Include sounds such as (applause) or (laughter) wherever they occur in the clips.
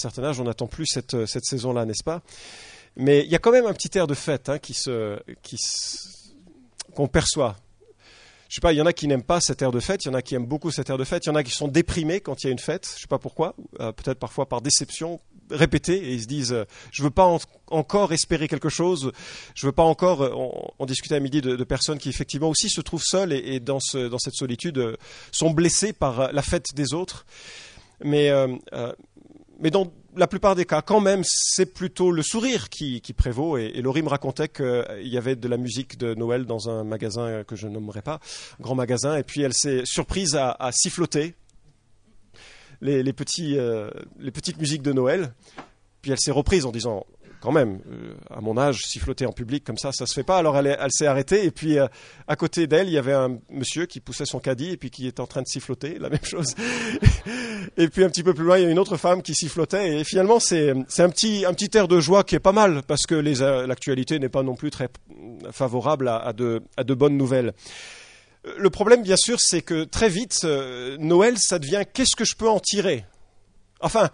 certain âge, on n'attend plus cette, cette saison-là, n'est-ce pas? Mais il y a quand même un petit air de fête hein, qui se, qui qu'on perçoit. Je sais pas, il y en a qui n'aiment pas cet air de fête, il y en a qui aiment beaucoup cet air de fête, il y en a qui sont déprimés quand il y a une fête, je sais pas pourquoi, euh, peut-être parfois par déception répétée, et ils se disent, euh, je veux pas encore espérer quelque chose, je veux pas encore, euh, on, discutait à midi de, personnes qui effectivement aussi se trouvent seules et, dans, ce, dans cette solitude euh, sont blessées par la fête des autres. Mais, mais dans la plupart des cas, quand même, c'est plutôt le sourire qui, prévaut. Et, Laurie me racontait qu'il y avait de la musique de Noël dans un magasin que je nommerai pas, grand magasin, et puis elle s'est surprise à, siffloter euh, les petites musiques de Noël. Puis elle s'est reprise en disant quand même, euh, à mon âge, siffloter en public comme ça, ça se fait pas. Alors elle, elle s'est arrêtée et puis euh, à côté d'elle, il y avait un monsieur qui poussait son caddie et puis qui était en train de siffloter, la même chose. (laughs) et puis un petit peu plus loin, il y a une autre femme qui sifflotait et finalement c'est un petit un petit air de joie qui est pas mal parce que les l'actualité n'est pas non plus très favorable à, de à de bonnes nouvelles. Le problème, bien sûr, c'est que très vite, euh, Noël, ça devient qu'est-ce que je peux en tirer? Enfin,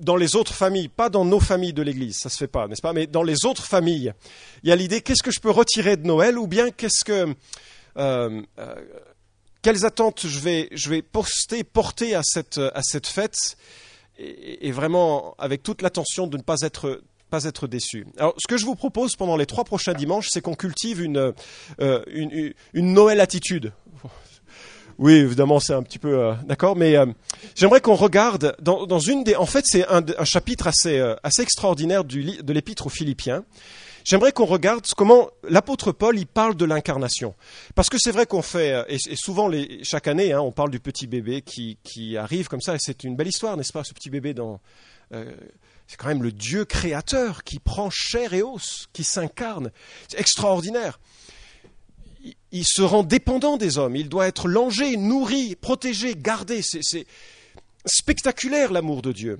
dans les autres familles, pas dans nos familles de l'Église, ça se fait pas, n'est-ce pas Mais dans les autres familles, il y a l'idée qu'est-ce que je peux retirer de Noël, ou bien qu'est-ce que euh, euh, quelles attentes je vais poster porter à cette fête, et, vraiment avec toute l'attention de ne pas être déçu. Alors, ce que je vous propose pendant les trois prochains dimanches, c'est qu'on cultive une, euh, une, Noël attitude. Oui, évidemment, c'est un petit peu euh, d'accord, mais euh, j'aimerais qu'on regarde dans, une des. En fait, c'est un, chapitre assez, euh, assez extraordinaire du, de l'Épître aux Philippiens. J'aimerais qu'on regarde comment l'apôtre Paul il parle de l'incarnation, parce que c'est vrai qu'on fait et, souvent chaque année, hein, on parle du petit bébé qui, qui arrive comme ça, et c'est une belle histoire, n'est-ce pas, ce petit bébé dans c'est quand même le Dieu créateur qui prend chair et os, qui s'incarne. C'est extraordinaire. Il, se rend dépendant des hommes. Il doit être langé, nourri, protégé, gardé. C'est spectaculaire l'amour de Dieu.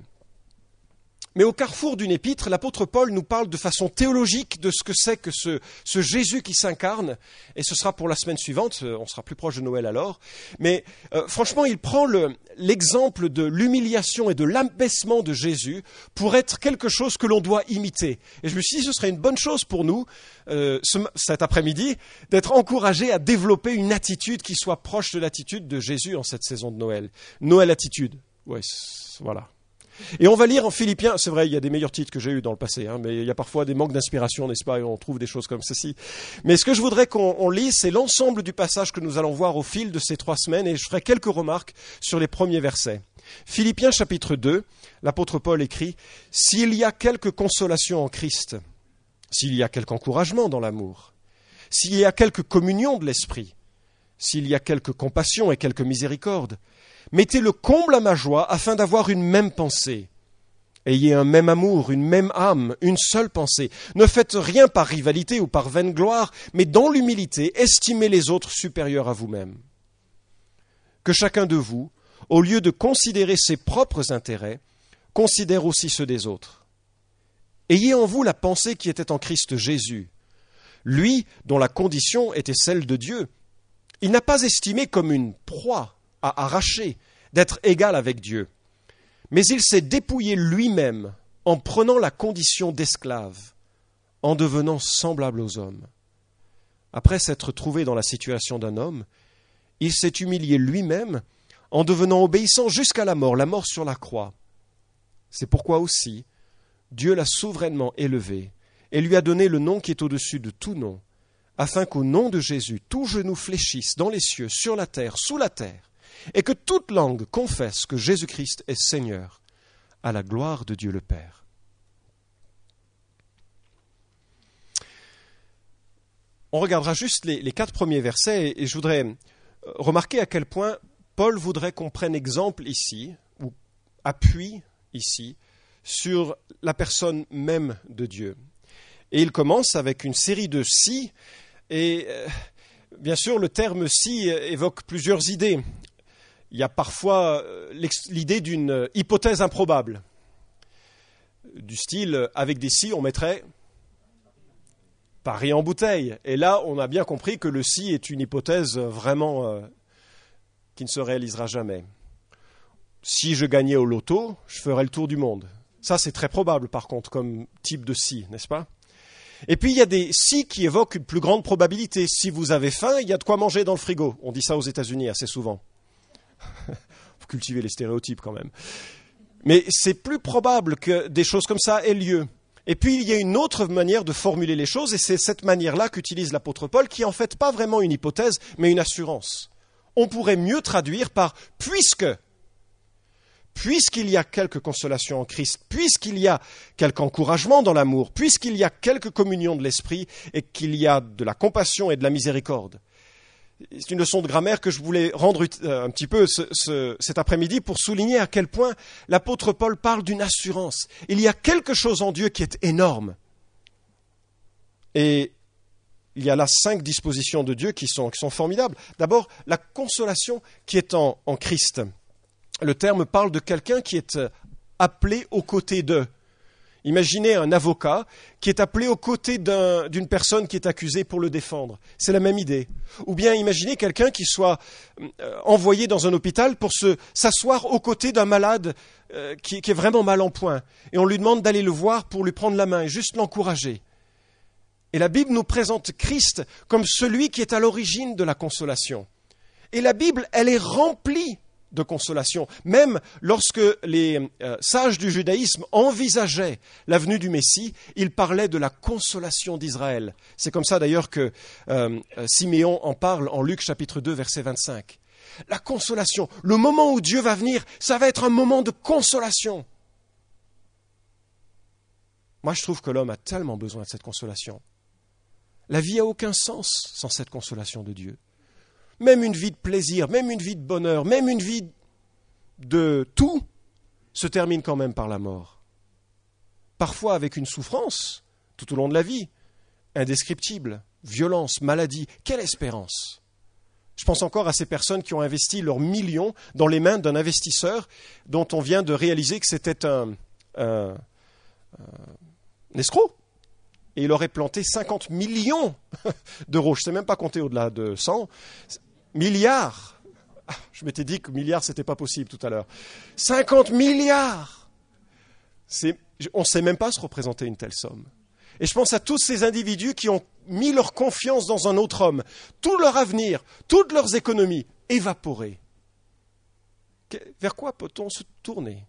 Mais au carrefour d'une épître, l'apôtre Paul nous parle de façon théologique de ce que c'est que ce, Jésus qui s'incarne, et ce sera pour la semaine suivante, on sera plus proche de Noël alors. Mais euh, franchement, il prend l'exemple de l'humiliation et de l'abaissement de Jésus pour être quelque chose que l'on doit imiter. Et je me suis dit, ce serait une bonne chose pour nous, euh, ce, cet après-midi, d'être encouragés à développer une attitude qui soit proche de l'attitude de Jésus en cette saison de Noël. Noël attitude. Ouais, voilà. Et on va lire en Philippiens, c'est vrai, il y a des meilleurs titres que j'ai eus dans le passé, hein, mais il y a parfois des manques d'inspiration, n'est-ce pas, et on trouve des choses comme ceci. Mais ce que je voudrais qu'on lise, c'est l'ensemble du passage que nous allons voir au fil de ces trois semaines, et je ferai quelques remarques sur les premiers versets. Philippiens chapitre 2, l'apôtre Paul écrit, S'il y a quelque consolation en Christ, s'il y a quelque encouragement dans l'amour, s'il y a quelque communion de l'esprit, s'il y a quelque compassion et quelque miséricorde, Mettez le comble à ma joie afin d'avoir une même pensée. Ayez un même amour, une même âme, une seule pensée. Ne faites rien par rivalité ou par vaine gloire, mais dans l'humilité, estimez les autres supérieurs à vous-même. Que chacun de vous, au lieu de considérer ses propres intérêts, considère aussi ceux des autres. Ayez en vous la pensée qui était en Christ Jésus, lui dont la condition était celle de Dieu. Il n'a pas estimé comme une proie à arracher, d'être égal avec Dieu. Mais il s'est dépouillé lui-même en prenant la condition d'esclave, en devenant semblable aux hommes. Après s'être trouvé dans la situation d'un homme, il s'est humilié lui-même en devenant obéissant jusqu'à la mort, la mort sur la croix. C'est pourquoi aussi Dieu l'a souverainement élevé et lui a donné le nom qui est au-dessus de tout nom, afin qu'au nom de Jésus tout genou fléchisse dans les cieux, sur la terre, sous la terre, et que toute langue confesse que Jésus-Christ est Seigneur, à la gloire de Dieu le Père. On regardera juste les, quatre premiers versets et, je voudrais euh, remarquer à quel point Paul voudrait qu'on prenne exemple ici, ou appui ici, sur la personne même de Dieu. Et il commence avec une série de si, et euh, bien sûr le terme si évoque plusieurs idées il y a parfois euh, l'idée d'une euh, hypothèse improbable. Du style, euh, avec des si, on mettrait Paris en bouteille. Et là, on a bien compris que le si est une hypothèse vraiment qui ne se réalisera jamais. si je gagnais au loto, je ferais le tour du monde. Ça, c'est très probable, par contre, comme type de si, n'est-ce pas? Et puis, il y a des si qui évoquent une plus grande probabilité. Si vous avez faim, il y a de quoi manger dans le frigo. On dit ça aux États-Unis assez souvent. (laughs) Faut cultiver les stéréotypes quand même. Mais c'est plus probable que des choses comme ça aient lieu. Et puis il y a une autre manière de formuler les choses, et c'est cette manière-là qu'utilise l'apôtre Paul, qui en fait pas vraiment une hypothèse, mais une assurance. On pourrait mieux traduire par puisque puisqu'il y a quelque consolation en Christ, puisqu'il y a quelque encouragement dans l'amour, puisqu'il y a quelque communion de l'esprit et qu'il y a de la compassion et de la miséricorde. C'est une leçon de grammaire que je voulais rendre euh, un petit peu cet après-midi pour souligner à quel point l'apôtre Paul parle d'une assurance. Il y a quelque chose en Dieu qui est énorme. Et il y a là cinq dispositions de Dieu qui sont, formidables. D'abord, la consolation qui est en Christ le terme parle de quelqu'un qui est euh, appelé aux côtés d'eux. Imaginez un avocat qui est appelé aux côtés d'une personne qui est accusée pour le défendre. C'est la même idée. Ou bien imaginez quelqu'un qui soit euh, envoyé dans un hôpital pour s'asseoir aux côtés d'un malade euh, qui, est vraiment mal en point. Et on lui demande d'aller le voir pour lui prendre la main et juste l'encourager. Et la Bible nous présente Christ comme celui qui est à l'origine de la consolation. Et la Bible, elle est remplie de consolation. Même lorsque les euh, sages du judaïsme envisageaient la venue du Messie, ils parlaient de la consolation d'Israël. C'est comme ça d'ailleurs que euh, Siméon en parle en Luc chapitre 2 verset 25. La consolation, le moment où Dieu va venir, ça va être un moment de consolation. Moi je trouve que l'homme a tellement besoin de cette consolation. La vie a aucun sens sans cette consolation de Dieu même une vie de plaisir, même une vie de bonheur, même une vie de tout, se termine quand même par la mort. Parfois avec une souffrance tout au long de la vie, indescriptible, violence, maladie. Quelle espérance Je pense encore à ces personnes qui ont investi leurs millions dans les mains d'un investisseur dont on vient de réaliser que c'était un, escroc et il aurait planté 50 millions (laughs) d'euros. Je ne sais même pas compter au-delà de 100 milliards. Ah, je m'étais dit que milliards, ce n'était pas possible tout à l'heure. 50 milliards On ne sait même pas se représenter une telle somme. Et je pense à tous ces individus qui ont mis leur confiance dans un autre homme, tout leur avenir, toutes leurs économies évaporées. Vers quoi peut-on se tourner?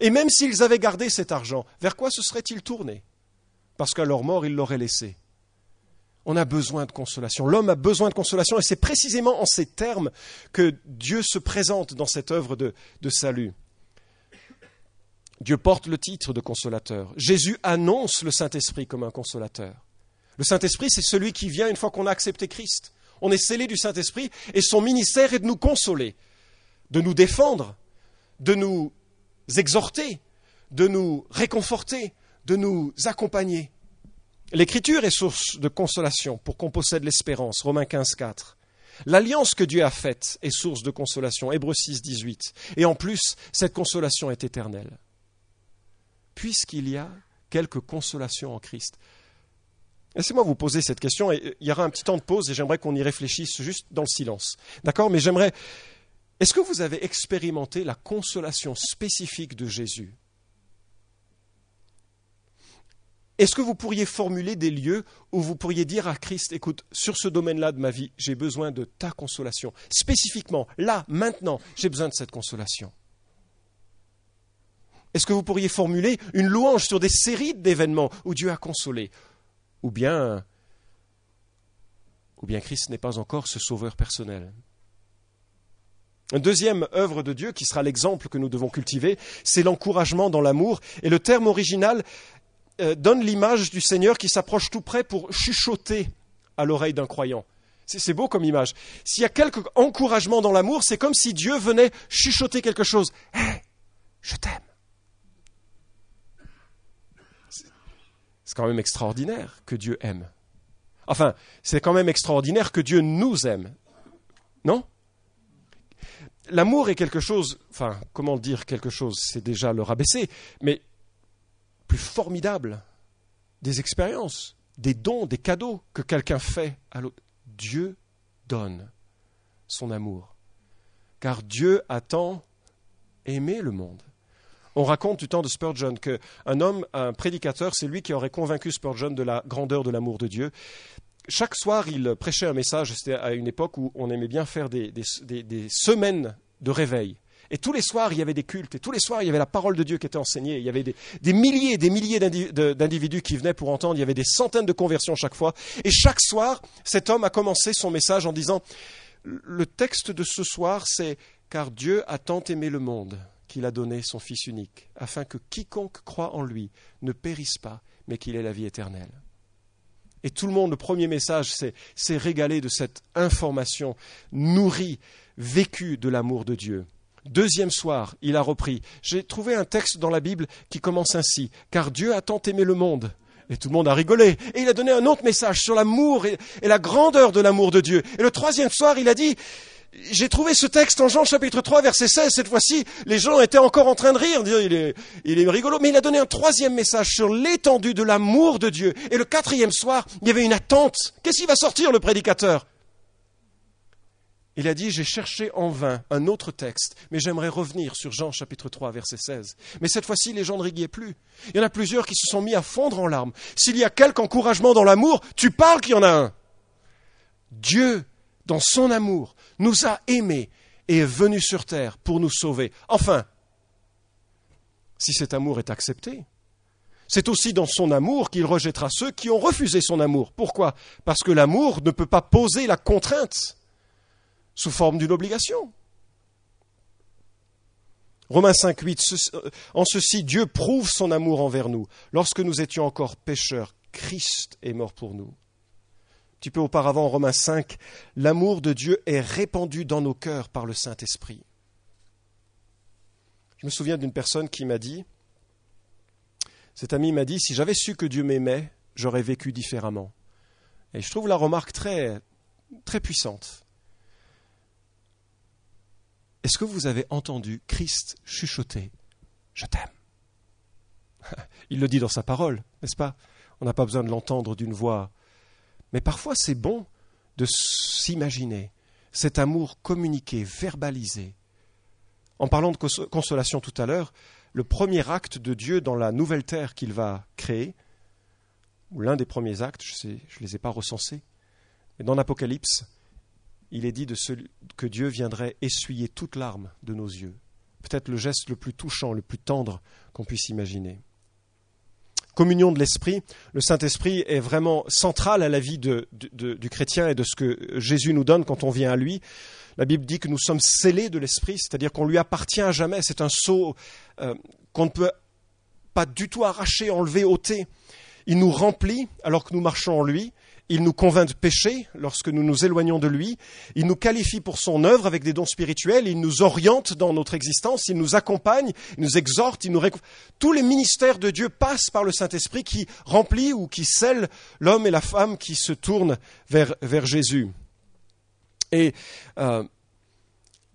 Et même s'ils avaient gardé cet argent, vers quoi se seraient-ils tournés Parce qu'à leur mort, ils l'auraient laissé on a besoin de consolation. L'homme a besoin de consolation et c'est précisément en ces termes que Dieu se présente dans cette œuvre de, salut. Dieu porte le titre de consolateur. Jésus annonce le Saint-Esprit comme un consolateur. Le Saint-Esprit, c'est celui qui vient une fois qu'on a accepté Christ. On est scellé du Saint-Esprit et son ministère est de nous consoler, de nous défendre, de nous exhorter, de nous réconforter, de nous accompagner. L'écriture est source de consolation pour qu'on possède l'espérance. Romains 15, 4. L'alliance que Dieu a faite est source de consolation. Hébreux 6, 18. Et en plus, cette consolation est éternelle. Puisqu'il y a quelque consolation en Christ. Laissez-moi vous poser cette question. Et il y aura un petit temps de pause et j'aimerais qu'on y réfléchisse juste dans le silence. D'accord? Mais j'aimerais. Est-ce que vous avez expérimenté la consolation spécifique de Jésus? Est-ce que vous pourriez formuler des lieux où vous pourriez dire à Christ, écoute, sur ce domaine-là de ma vie, j'ai besoin de ta consolation. Spécifiquement, là, maintenant, j'ai besoin de cette consolation. Est-ce que vous pourriez formuler une louange sur des séries d'événements où Dieu a consolé? Ou bien, ou bien Christ n'est pas encore ce sauveur personnel? Une deuxième œuvre de Dieu, qui sera l'exemple que nous devons cultiver, c'est l'encouragement dans l'amour. Et le terme original euh, donne l'image du Seigneur qui s'approche tout près pour chuchoter à l'oreille d'un croyant. C'est beau comme image. S'il y a quelque encouragement dans l'amour, c'est comme si Dieu venait chuchoter quelque chose. Hé, je t'aime. C'est quand même extraordinaire que Dieu aime. Enfin, c'est quand même extraordinaire que Dieu nous aime. Non? L'amour est quelque chose, enfin, comment dire quelque chose, c'est déjà le rabaisser, mais plus formidable des expériences, des dons, des cadeaux que quelqu'un fait à l'autre. Dieu donne son amour. Car Dieu attend aimé le monde. On raconte du temps de Spurgeon qu'un homme, un prédicateur, c'est lui qui aurait convaincu Spurgeon de la grandeur de l'amour de Dieu. Chaque soir, il prêchait un message. C'était à une époque où on aimait bien faire des, semaines de réveil. Et tous les soirs, il y avait des cultes, et tous les soirs, il y avait la parole de Dieu qui était enseignée. Il y avait des, milliers et des milliers d'individus qui venaient pour entendre. Il y avait des centaines de conversions chaque fois. Et chaque soir, cet homme a commencé son message en disant, le texte de ce soir, c'est Car Dieu a tant aimé le monde qu'il a donné son Fils unique, afin que quiconque croit en lui ne périsse pas, mais qu'il ait la vie éternelle. Et tout le monde, le premier message, s'est régalé de cette information nourrie, vécue de l'amour de Dieu. Deuxième soir, il a repris. J'ai trouvé un texte dans la Bible qui commence ainsi. Car Dieu a tant aimé le monde. Et tout le monde a rigolé. Et il a donné un autre message sur l'amour et, la grandeur de l'amour de Dieu. Et le troisième soir, il a dit, j'ai trouvé ce texte en Jean chapitre 3 verset 16. Cette fois-ci, les gens étaient encore en train de rire, il est, il est rigolo. Mais il a donné un troisième message sur l'étendue de l'amour de Dieu. Et le quatrième soir, il y avait une attente. Qu'est-ce qui va sortir le prédicateur? Il a dit, j'ai cherché en vain un autre texte, mais j'aimerais revenir sur Jean chapitre 3 verset 16. Mais cette fois-ci, les gens ne riguaient plus. Il y en a plusieurs qui se sont mis à fondre en larmes. S'il y a quelque encouragement dans l'amour, tu parles qu'il y en a un. Dieu, dans son amour, nous a aimés et est venu sur terre pour nous sauver. Enfin, si cet amour est accepté, c'est aussi dans son amour qu'il rejettera ceux qui ont refusé son amour. Pourquoi? Parce que l'amour ne peut pas poser la contrainte sous forme d'une obligation. Romains 5, 8, en ceci Dieu prouve son amour envers nous. Lorsque nous étions encore pécheurs, Christ est mort pour nous petit peu auparavant, en Romains 5, l'amour de Dieu est répandu dans nos cœurs par le Saint-Esprit. Je me souviens d'une personne qui m'a dit, cet ami m'a dit, si j'avais su que Dieu m'aimait, j'aurais vécu différemment. Et je trouve la remarque très, très puissante. Est-ce que vous avez entendu Christ chuchoter Je t'aime (laughs) Il le dit dans sa parole, n'est-ce pas? On n'a pas besoin de l'entendre d'une voix mais parfois, c'est bon de s'imaginer cet amour communiqué, verbalisé. En parlant de consolation tout à l'heure, le premier acte de Dieu dans la nouvelle terre qu'il va créer, ou l'un des premiers actes, je ne les ai pas recensés, mais dans l'Apocalypse, il est dit que Dieu viendrait essuyer toute larme de nos yeux. Peut-être le geste le plus touchant, le plus tendre qu'on puisse imaginer communion de l'Esprit, le Saint-Esprit est vraiment central à la vie du chrétien et de ce que Jésus nous donne quand on vient à lui. La Bible dit que nous sommes scellés de l'Esprit, c'est-à-dire qu'on lui appartient à jamais. C'est un sceau euh, qu'on ne peut pas du tout arracher, enlever, ôter. Il nous remplit alors que nous marchons en lui. Il nous convainc de péché lorsque nous nous éloignons de lui. Il nous qualifie pour son œuvre avec des dons spirituels. Il nous oriente dans notre existence. Il nous accompagne. Il nous exhorte. Il nous Tous les ministères de Dieu passent par le Saint-Esprit qui remplit ou qui scelle l'homme et la femme qui se tournent vers, vers Jésus. Et euh,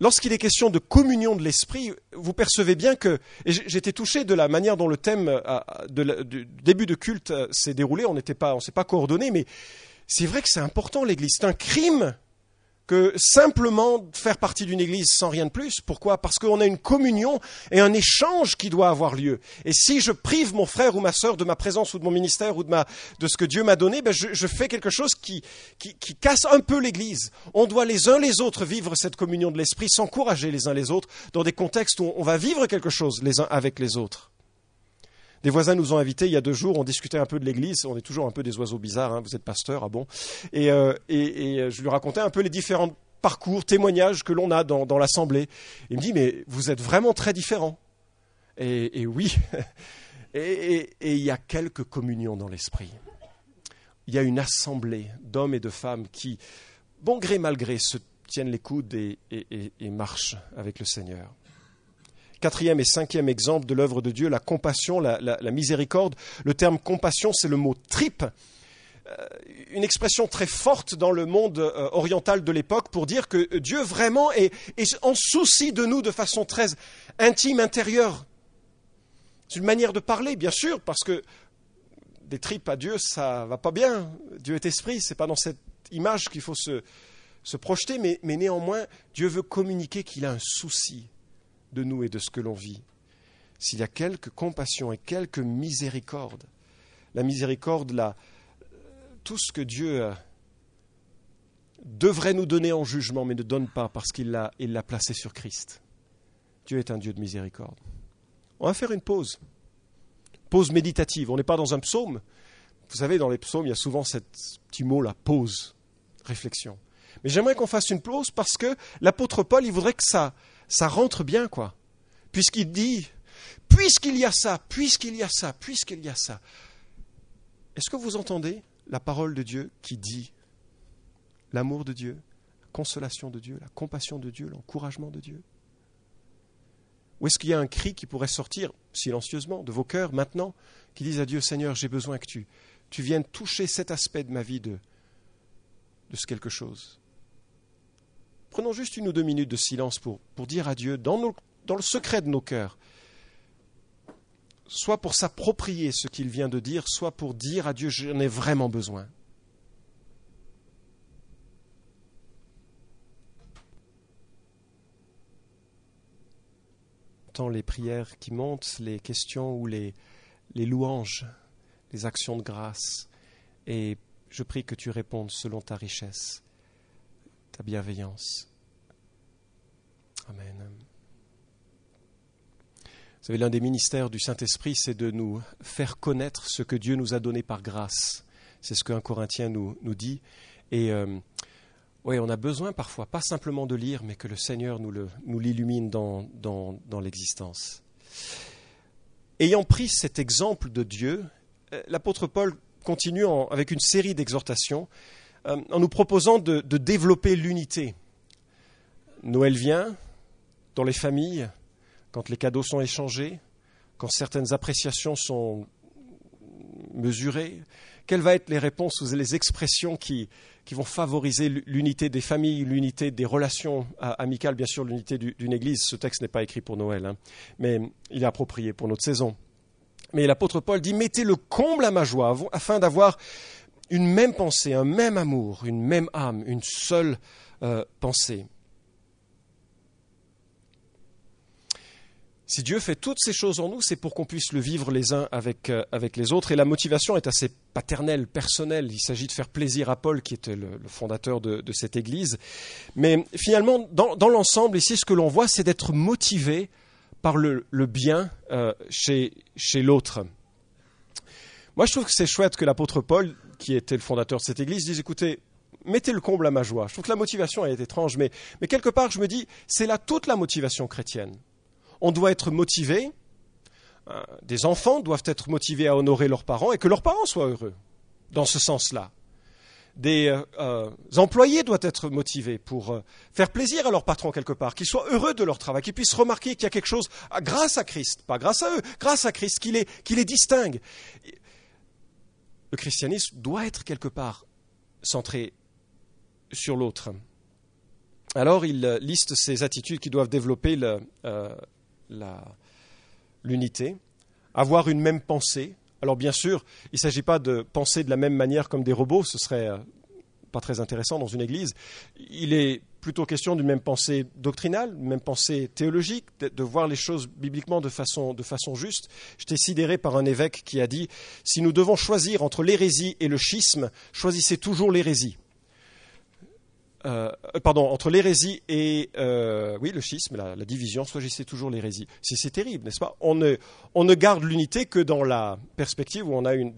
lorsqu'il est question de communion de l'esprit, vous percevez bien que, j'étais touché de la manière dont le thème euh, du début de culte euh, s'est déroulé, on n'était pas, on s'est pas coordonné, mais c'est vrai que c'est important l'Église. C'est un crime que simplement faire partie d'une église sans rien de plus. Pourquoi? Parce qu'on a une communion et un échange qui doit avoir lieu. Et si je prive mon frère ou ma sœur de ma présence ou de mon ministère ou de, ma, de ce que Dieu m'a donné, ben je, fais quelque chose qui, qui, qui casse un peu l'église. On doit les uns les autres vivre cette communion de l'esprit, s'encourager les uns les autres dans des contextes où on va vivre quelque chose les uns avec les autres. Des voisins nous ont invités il y a deux jours, on discutait un peu de l'église, on est toujours un peu des oiseaux bizarres, hein, vous êtes pasteur, ah bon? Et, euh, et, je lui racontais un peu les différents parcours, témoignages que l'on a dans, l'assemblée. Il me dit, mais vous êtes vraiment très différents. Et, oui, (laughs) et, il y a quelques communions dans l'esprit. Il y a une assemblée d'hommes et de femmes qui, bon gré mal gré, se tiennent les coudes et marchent avec le Seigneur quatrième et cinquième exemple de l'œuvre de Dieu, la compassion, la, miséricorde. Le terme compassion, c'est le mot tripe, euh, une expression très forte dans le monde euh, oriental de l'époque pour dire que Dieu vraiment est, en souci de nous de façon très intime, intérieure. C'est une manière de parler, bien sûr, parce que des tripes à Dieu, ça va pas bien. Dieu est esprit, c'est pas dans cette image qu'il faut se, projeter, mais néanmoins, Dieu veut communiquer qu'il a un souci de nous et de ce que l'on vit, s'il y a quelque compassion et quelque miséricorde, la miséricorde, tout ce que Dieu euh, devrait nous donner en jugement, mais ne donne pas parce qu'il l'a, l'a placé sur Christ. Dieu est un Dieu de miséricorde. On va faire une pause. Pause méditative. On n'est pas dans un psaume. Vous savez, dans les psaumes, il y a souvent ce petit mot, la pause, réflexion. Mais j'aimerais qu'on fasse une pause parce que l'apôtre Paul, il voudrait que ça, ça rentre bien, quoi. Puisqu'il dit, puisqu'il y a ça, puisqu'il y a ça, puisqu'il y a ça. Est-ce que vous entendez la parole de Dieu qui dit l'amour de Dieu, la consolation de Dieu, la compassion de Dieu, l'encouragement de Dieu? Ou est-ce qu'il y a un cri qui pourrait sortir silencieusement de vos cœurs maintenant, qui disent à Dieu, Seigneur, j'ai besoin que tu, tu viennes toucher cet aspect de ma vie de, de ce quelque chose? Prenons juste une ou deux minutes de silence pour, dire à Dieu, dans, le secret de nos cœurs, soit pour s'approprier ce qu'il vient de dire, soit pour dire à Dieu, j'en ai vraiment besoin. Tant les prières qui montent, les questions ou les louanges, les actions de grâce, et je prie que tu répondes selon ta richesse bienveillance. Amen. Vous savez, l'un des ministères du Saint-Esprit, c'est de nous faire connaître ce que Dieu nous a donné par grâce. C'est ce qu'un Corinthien nous, nous dit. Et euh, oui, on a besoin parfois, pas simplement de lire, mais que le Seigneur nous, le, nous l'illumine dans, dans, dans l'existence. Ayant pris cet exemple de Dieu, euh, l'apôtre Paul continue avec une série d'exhortations euh, en nous proposant de, développer l'unité. Noël vient dans les familles, quand les cadeaux sont échangés, quand certaines appréciations sont mesurées. Quelles vont être les réponses ou les expressions qui, vont favoriser l'unité des familles, l'unité des relations euh, amicales, bien sûr l'unité d'une Église? Ce texte n'est pas écrit pour Noël, hein, mais il est approprié pour notre saison. Mais l'apôtre Paul dit, mettez le comble à ma joie afin d'avoir une même pensée, un même amour, une même âme, une seule euh, pensée. Si Dieu fait toutes ces choses en nous, c'est pour qu'on puisse le vivre les uns avec, euh, avec les autres. Et la motivation est assez paternelle, personnelle. Il s'agit de faire plaisir à Paul, qui était le, fondateur de, cette Église. Mais finalement, dans, l'ensemble, ici, ce que l'on voit, c'est d'être motivé par le, bien euh, chez, chez l'autre. Moi, je trouve que c'est chouette que l'apôtre Paul qui était le fondateur de cette église, disent écoutez, mettez le comble à ma joie. Je trouve que la motivation est étrange, mais, mais quelque part, je me dis, c'est là toute la motivation chrétienne. On doit être motivé, euh, des enfants doivent être motivés à honorer leurs parents et que leurs parents soient heureux, dans ce sens-là. Des euh, euh, employés doivent être motivés pour faire plaisir à leur patron quelque part, qu'ils soient heureux de leur travail, qu'ils puissent remarquer qu'il y a quelque chose, grâce à Christ, pas grâce à eux, grâce à Christ, qui qui les distingue le christianisme doit être quelque part centré sur l'autre. Alors il liste ces attitudes qui doivent développer euh, l'unité, avoir une même pensée. Alors bien sûr, il ne s'agit pas de penser de la même manière comme des robots, ce serait euh, pas très intéressant dans une église. Il est plutôt question d'une même pensée doctrinale, une même pensée théologique, de, voir les choses bibliquement de façon, de façon juste. J'étais sidéré par un évêque qui a dit si nous devons choisir entre l'hérésie et le schisme, choisissez toujours l'hérésie. Euh, pardon, entre l'hérésie et euh, oui le schisme, la, division, choisissez toujours l'hérésie. C'est terrible, n'est-ce pas? On ne, on ne garde l'unité que dans la perspective où on a une,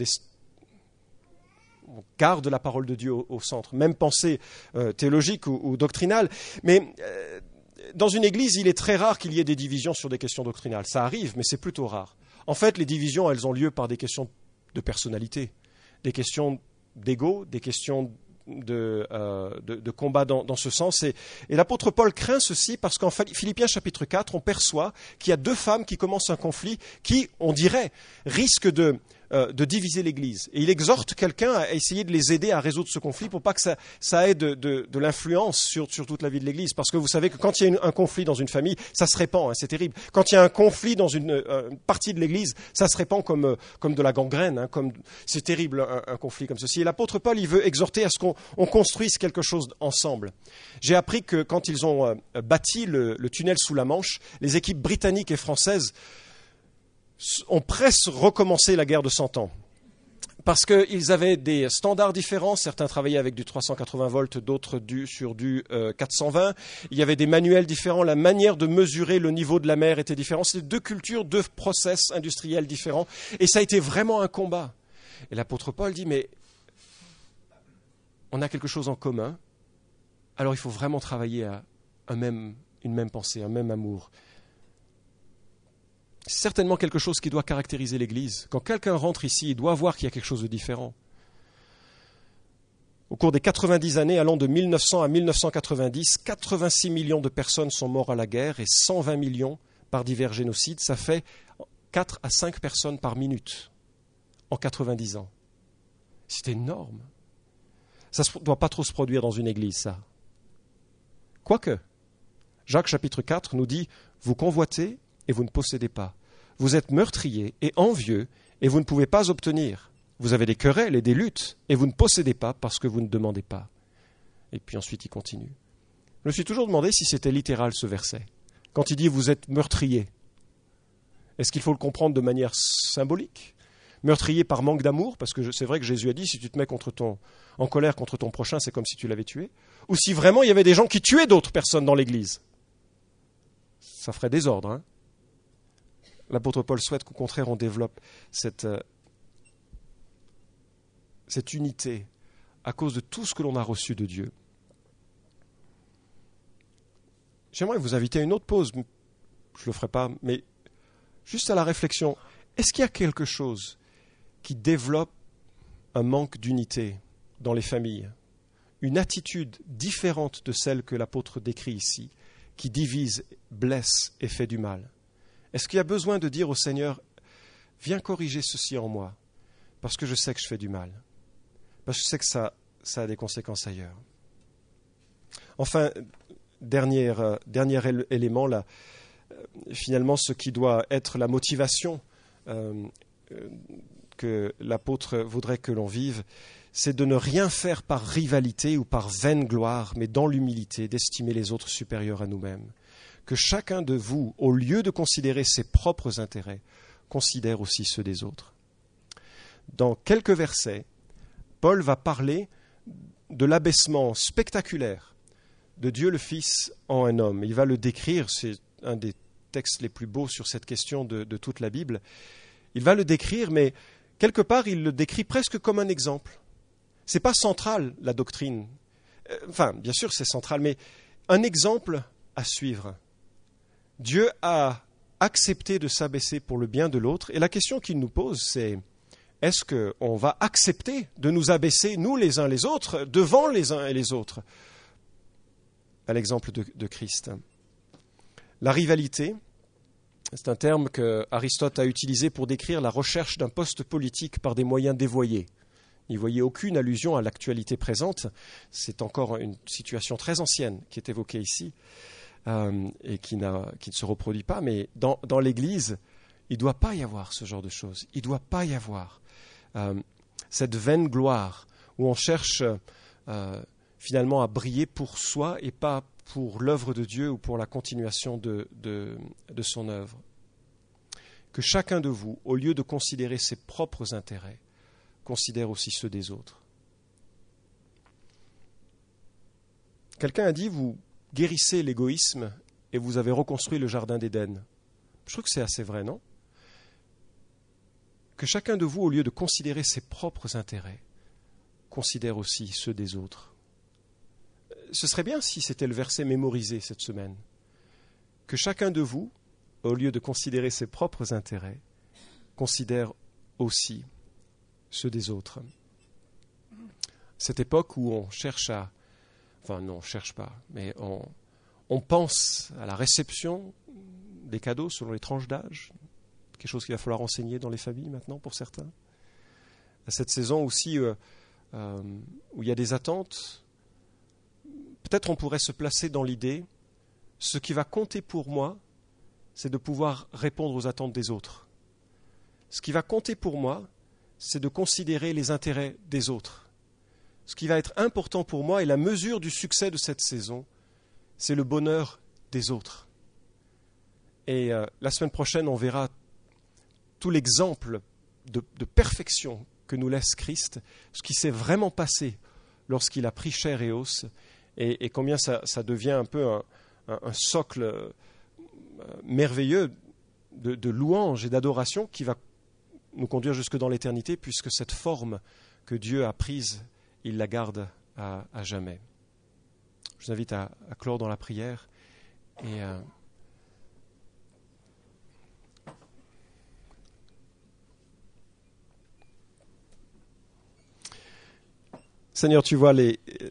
on garde la parole de Dieu au, centre, même pensée euh, théologique ou, doctrinale. Mais euh, dans une église, il est très rare qu'il y ait des divisions sur des questions doctrinales. Ça arrive, mais c'est plutôt rare. En fait, les divisions, elles ont lieu par des questions de personnalité, des questions d'ego, des questions de, euh, combat dans, ce sens. Et, et l'apôtre Paul craint ceci parce qu'en Philippiens chapitre 4, on perçoit qu'il y a deux femmes qui commencent un conflit qui, on dirait, risquent de euh, de diviser l'Église. Et il exhorte quelqu'un à essayer de les aider à résoudre ce conflit pour pas que ça, ça ait de, l'influence sur, toute la vie de l'Église. Parce que vous savez que quand il y a un conflit dans une famille, ça se répand, hein, c'est terrible. Quand il y a un conflit dans une, euh, partie de l'Église, ça se répand comme, euh, de la gangrène. Hein, c'est terrible un, un, conflit comme ceci. Et l'apôtre Paul, il veut exhorter à ce qu'on construise quelque chose ensemble. J'ai appris que quand ils ont bâti le tunnel sous la Manche, les équipes britanniques et françaises ont presque recommencé la guerre de Cent Ans. Parce qu'ils avaient des standards différents, certains travaillaient avec du 380 volts, d'autres sur du 420. Euh, Il y avait des manuels différents, la manière de mesurer le niveau de la mer était différente. C'était deux cultures, deux process industriels différents. Et ça a été vraiment un combat. Et l'apôtre Paul dit, mais on a quelque chose en commun, alors il faut vraiment travailler à une même pensée, un même amour certainement quelque chose qui doit caractériser l'Église. Quand quelqu'un rentre ici, il doit voir qu'il y a quelque chose de différent. Au cours des 90 années, allant de 1900 à 1990, 86 millions de personnes sont mortes à la guerre et 120 millions par divers génocides. Ça fait 4 à 5 personnes par minute en 90 ans. C'est énorme. Ça ne doit pas trop se produire dans une église, ça. Quoique, Jacques chapitre 4 nous dit, vous convoitez et vous ne possédez pas. Vous êtes meurtrier et envieux et vous ne pouvez pas obtenir. Vous avez des querelles et des luttes et vous ne possédez pas parce que vous ne demandez pas. Et puis ensuite il continue. Je me suis toujours demandé si c'était littéral ce verset. Quand il dit vous êtes meurtrier, est-ce qu'il faut le comprendre de manière symbolique? Meurtrier par manque d'amour, parce que c'est vrai que Jésus a dit si tu te mets contre ton, en colère contre ton prochain, c'est comme si tu l'avais tué. Ou si vraiment il y avait des gens qui tuaient d'autres personnes dans l'Église. Ça ferait désordre. Hein l'apôtre Paul souhaite qu'au contraire on développe cette, euh, cette unité à cause de tout ce que l'on a reçu de Dieu. J'aimerais vous inviter à une autre pause. Je ne le ferai pas, mais juste à la réflexion. Est-ce qu'il y a quelque chose qui développe un manque d'unité dans les familles? Une attitude différente de celle que l'apôtre décrit ici, qui divise, blesse et fait du mal? Est-ce qu'il y a besoin de dire au Seigneur, viens corriger ceci en moi, parce que je sais que je fais du mal, parce que je sais que ça, a des conséquences ailleurs. Enfin, dernier, euh, élément, là, euh, finalement, ce qui doit être la motivation euh, que l'apôtre voudrait que l'on vive, c'est de ne rien faire par rivalité ou par vaine gloire, mais dans l'humilité, d'estimer les autres supérieurs à nous-mêmes que chacun de vous, au lieu de considérer ses propres intérêts, considère aussi ceux des autres. Dans quelques versets, Paul va parler de l'abaissement spectaculaire de Dieu le Fils en un homme. Il va le décrire, c'est un des textes les plus beaux sur cette question de, toute la Bible. Il va le décrire, mais quelque part, il le décrit presque comme un exemple. C'est pas central, la doctrine. Euh, enfin, bien sûr, c'est central, mais un exemple à suivre. Dieu a accepté de s'abaisser pour le bien de l'autre. Et la question qu'il nous pose, c'est est-ce qu'on va accepter de nous abaisser, nous les uns les autres, devant les uns et les autres? À l'exemple de, Christ. La rivalité, c'est un terme que Aristote a utilisé pour décrire la recherche d'un poste politique par des moyens dévoyés. N'y voyez aucune allusion à l'actualité présente. C'est encore une situation très ancienne qui est évoquée ici. Euh, et qui, ne se reproduit pas. Mais dans, l'Église, il ne doit pas y avoir ce genre de choses. Il ne doit pas y avoir euh, cette vaine gloire où on cherche euh, finalement à briller pour soi et pas pour l'œuvre de Dieu ou pour la continuation de, de, son œuvre. Que chacun de vous, au lieu de considérer ses propres intérêts, considère aussi ceux des autres. Quelqu'un a dit, vous guérissez l'égoïsme et vous avez reconstruit le jardin d'Éden. Je trouve que c'est assez vrai, non? Que chacun de vous, au lieu de considérer ses propres intérêts, considère aussi ceux des autres. Ce serait bien si c'était le verset mémorisé cette semaine. Que chacun de vous, au lieu de considérer ses propres intérêts, considère aussi ceux des autres. Cette époque où on cherche à Enfin, non, on ne cherche pas, mais on, pense à la réception des cadeaux selon les tranches d'âge, quelque chose qu'il va falloir enseigner dans les familles maintenant pour certains. à cette saison aussi euh, euh, où il y a des attentes, peut-être on pourrait se placer dans l'idée, ce qui va compter pour moi, c'est de pouvoir répondre aux attentes des autres. Ce qui va compter pour moi, c'est de considérer les intérêts des autres. Ce qui va être important pour moi et la mesure du succès de cette saison, c'est le bonheur des autres. Et euh, la semaine prochaine, on verra tout l'exemple de, perfection que nous laisse Christ, ce qui s'est vraiment passé lorsqu'il a pris chair et os, et, combien ça, devient un peu un, socle euh, merveilleux de, de louange et d'adoration qui va nous conduire jusque dans l'éternité, puisque cette forme que Dieu a prise, il la garde à, jamais. Je vous invite à, clore dans la prière euh, Seigneur, tu vois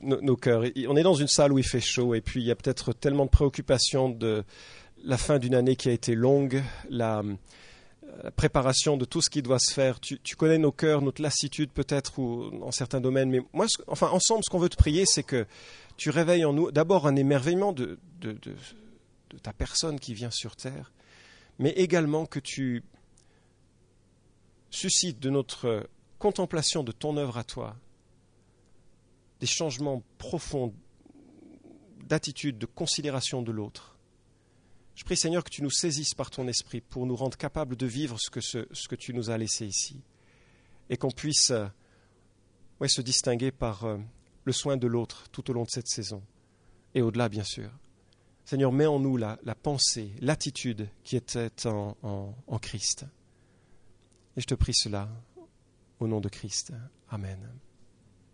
nos, cœurs. On est dans une salle où il fait chaud et puis il y a peut-être tellement de préoccupations de la fin d'une année qui a été longue, préparation de tout ce qui doit se faire. Tu, connais nos cœurs, notre lassitude peut-être ou en certains domaines, mais moi, enfin, ensemble, ce qu'on veut te prier, c'est que tu réveilles en nous d'abord un émerveillement de, de, de ta personne qui vient sur terre, mais également que tu suscites de notre contemplation de ton œuvre à toi des changements profonds d'attitude, de considération de l'autre. Je prie Seigneur que tu nous saisisses par ton esprit pour nous rendre capables de vivre ce que, tu nous as laissé ici et qu'on puisse euh, se distinguer par euh, le soin de l'autre tout au long de cette saison et au-delà bien sûr. Seigneur, mets en nous la, la pensée, l'attitude qui était en, en Christ. Et je te prie cela au nom de Christ. Amen.